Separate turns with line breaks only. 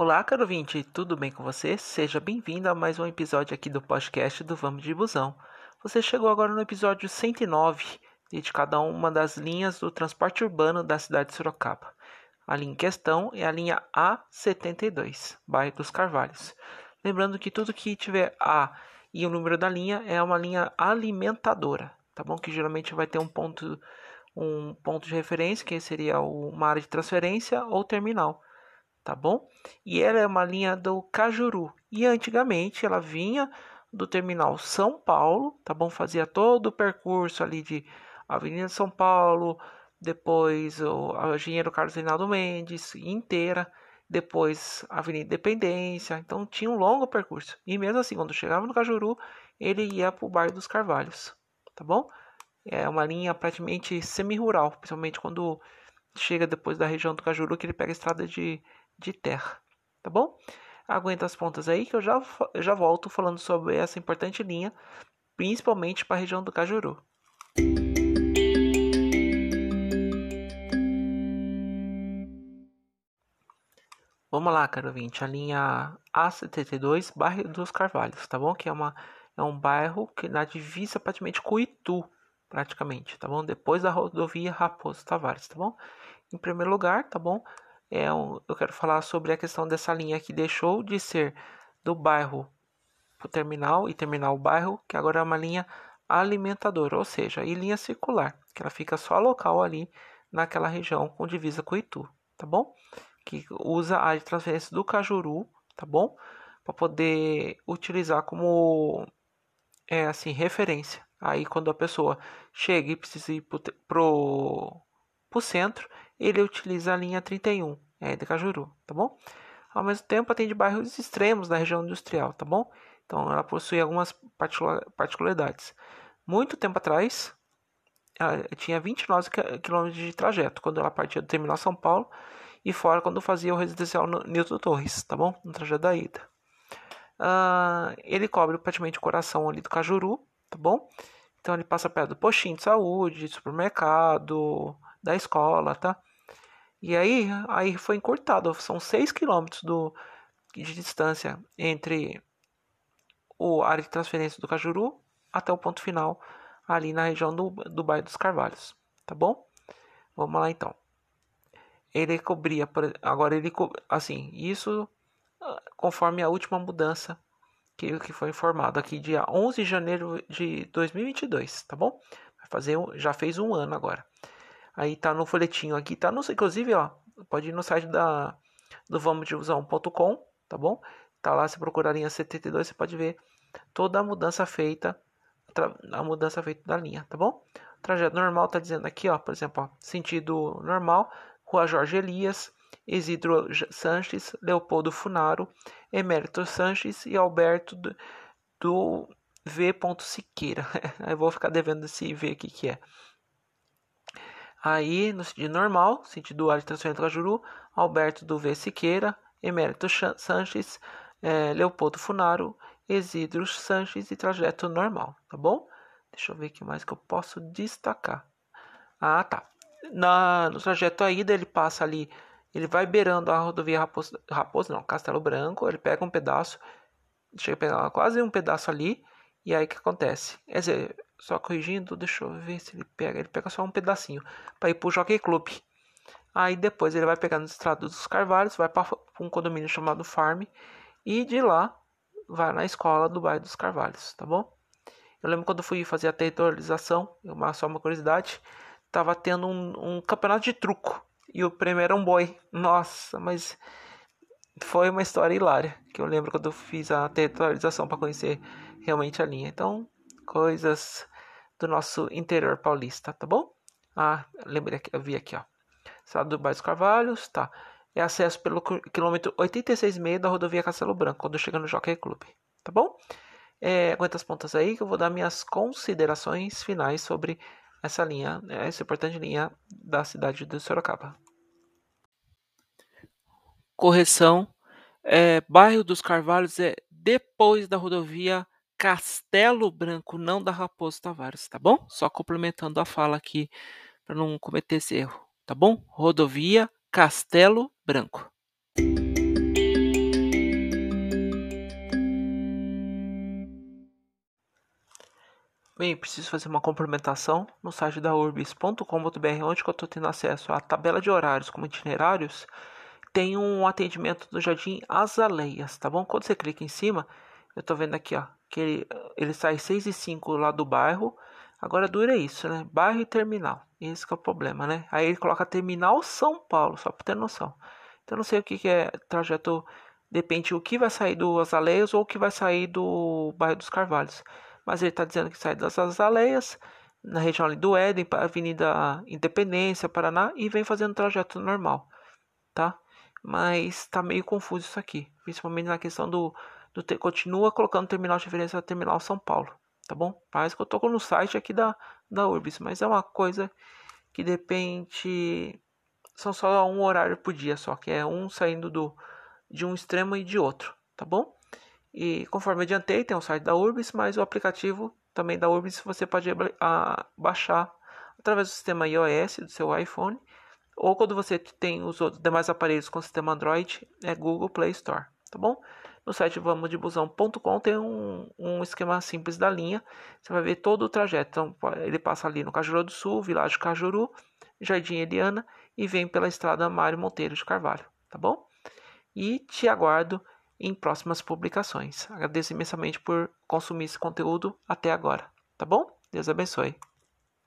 Olá, caro ouvinte, tudo bem com você? Seja bem-vindo a mais um episódio aqui do podcast do Vamos de Busão. Você chegou agora no episódio 109, dedicado a uma das linhas do transporte urbano da cidade de Sorocaba. A linha em questão é a linha A72, bairro dos Carvalhos. Lembrando que tudo que tiver A e o número da linha é uma linha alimentadora, tá bom? Que geralmente vai ter um ponto, um ponto de referência, que seria uma área de transferência ou terminal, tá bom? E ela é uma linha do Cajuru. E antigamente ela vinha do terminal São Paulo, tá bom? Fazia todo o percurso ali de Avenida São Paulo, depois o engenheiro Carlos Reinaldo Mendes inteira, depois Avenida Independência, então tinha um longo percurso. E mesmo assim, quando chegava no Cajuru, ele ia para o bairro dos Carvalhos, tá bom? É uma linha praticamente semi-rural, principalmente quando chega depois da região do Cajuru, que ele pega a estrada de, de terra, tá bom? Aguenta as pontas aí que eu já, eu já volto falando sobre essa importante linha, principalmente para a região do Cajuru. Vamos lá, caro ouvinte, a linha A72, bairro dos Carvalhos, tá bom? Que é, uma, é um bairro que na divisa praticamente com Itu, praticamente, tá bom? Depois da rodovia Raposo Tavares, tá bom? Em primeiro lugar, tá bom? É um, eu quero falar sobre a questão dessa linha que deixou de ser do bairro pro terminal e terminal bairro, que agora é uma linha alimentadora, ou seja, e linha circular, que ela fica só local ali naquela região com divisa com Itu, tá bom? que usa a transferência do Cajuru, tá bom? Para poder utilizar como é assim referência. Aí quando a pessoa chega e precisa ir pro, pro, pro centro, ele utiliza a linha 31, é de Cajuru, tá bom? Ao mesmo tempo atende bairros extremos da região industrial, tá bom? Então ela possui algumas particularidades. Muito tempo atrás, ela tinha 29 km de trajeto quando ela partia do terminal São Paulo e fora quando fazia o residencial no Newton Torres, tá bom? No trajeto da ida. Uh, ele cobre praticamente o coração ali do Cajuru, tá bom? Então ele passa perto do postinho de saúde, supermercado, da escola, tá? E aí, aí foi encurtado, são 6 quilômetros do, de distância entre o área de transferência do Cajuru até o ponto final ali na região do, do bairro dos Carvalhos, tá bom? Vamos lá então ele cobria, agora ele assim, isso conforme a última mudança que, que foi informado aqui dia 11 de janeiro de 2022, tá bom? Vai fazer já fez um ano agora. Aí tá no folhetinho aqui, tá no inclusive, ó, pode ir no site da do vamosdifusão.com, tá bom? Tá lá, se procurar a linha 72, você pode ver toda a mudança feita, a mudança feita da linha, tá bom? trajeto normal tá dizendo aqui, ó, por exemplo, ó, sentido normal, Rua Jorge Elias, Isidro Sanches, Leopoldo Funaro, Emérito Sanches e Alberto do, do V. Siqueira. Aí vou ficar devendo esse V aqui que é. Aí, no sentido normal, sentido área de transferência do Cajuru, Alberto do V. Siqueira, Emérito Sanches, é, Leopoldo Funaro, Isidro Sanches e trajeto normal, tá bom? Deixa eu ver o que mais que eu posso destacar. Ah, tá na, no trajeto aí ele passa ali, ele vai beirando a rodovia Raposo, Raposo não, Castelo Branco, ele pega um pedaço, chega a pegar quase um pedaço ali, e aí o que acontece? Quer dizer, só corrigindo, deixa eu ver se ele pega, ele pega só um pedacinho, para ir pro Jockey Club. Aí depois ele vai pegar no estrado dos Carvalhos, vai para um condomínio chamado Farm, e de lá vai na escola do bairro dos Carvalhos, tá bom? Eu lembro quando fui fazer a territorialização, uma, só uma curiosidade, tava tendo um, um campeonato de truco. E o prêmio era um boy. Nossa, mas foi uma história hilária. Que eu lembro quando eu fiz a territorialização para conhecer realmente a linha. Então, coisas do nosso interior paulista, tá bom? Ah, lembrei que eu vi aqui, ó. Estado do Bairro dos Carvalhos, tá. É acesso pelo quilômetro 86,5 da rodovia Castelo Branco, quando chega no Jockey Club, tá bom? É, aguenta as pontas aí que eu vou dar minhas considerações finais sobre essa linha, essa importante linha da cidade de Sorocaba. Correção: é, bairro dos Carvalhos é depois da rodovia Castelo Branco, não da Raposo Tavares, tá bom? Só complementando a fala aqui para não cometer esse erro, tá bom? Rodovia Castelo Branco. Bem, preciso fazer uma complementação no site da urbis.com.br, onde eu estou tendo acesso à tabela de horários como itinerários. Tem um atendimento do Jardim Azaleias, tá bom? Quando você clica em cima, eu estou vendo aqui, ó, que ele, ele sai 6 e 5 lá do bairro. Agora dura isso, né? Bairro e terminal. Esse é o problema, né? Aí ele coloca terminal São Paulo, só para ter noção. Então não sei o que, que é trajeto. Depende o que vai sair do Azaleias ou o que vai sair do bairro dos Carvalhos mas ele está dizendo que sai das Azaleias, na região do Éden, para Avenida Independência, Paraná, e vem fazendo trajeto normal, tá? Mas está meio confuso isso aqui, principalmente na questão do, do continua colocando terminal de referência terminal São Paulo, tá bom? Parece que eu estou no site aqui da, da Urbis, mas é uma coisa que depende, são só um horário por dia só, que é um saindo do, de um extremo e de outro, tá bom? E conforme adiantei, tem o site da Urbis, mas o aplicativo também da Urbis você pode a, baixar através do sistema iOS do seu iPhone ou quando você tem os outros demais aparelhos com sistema Android, é Google Play Store, tá bom? No site vamosdebusão.com tem um, um esquema simples da linha, você vai ver todo o trajeto. Então, ele passa ali no Cajuru do Sul, Vilagem Cajuru, Jardim Eliana e vem pela estrada Mário Monteiro de Carvalho, tá bom? E te aguardo em próximas publicações. Agradeço imensamente por consumir esse conteúdo até agora, tá bom? Deus abençoe.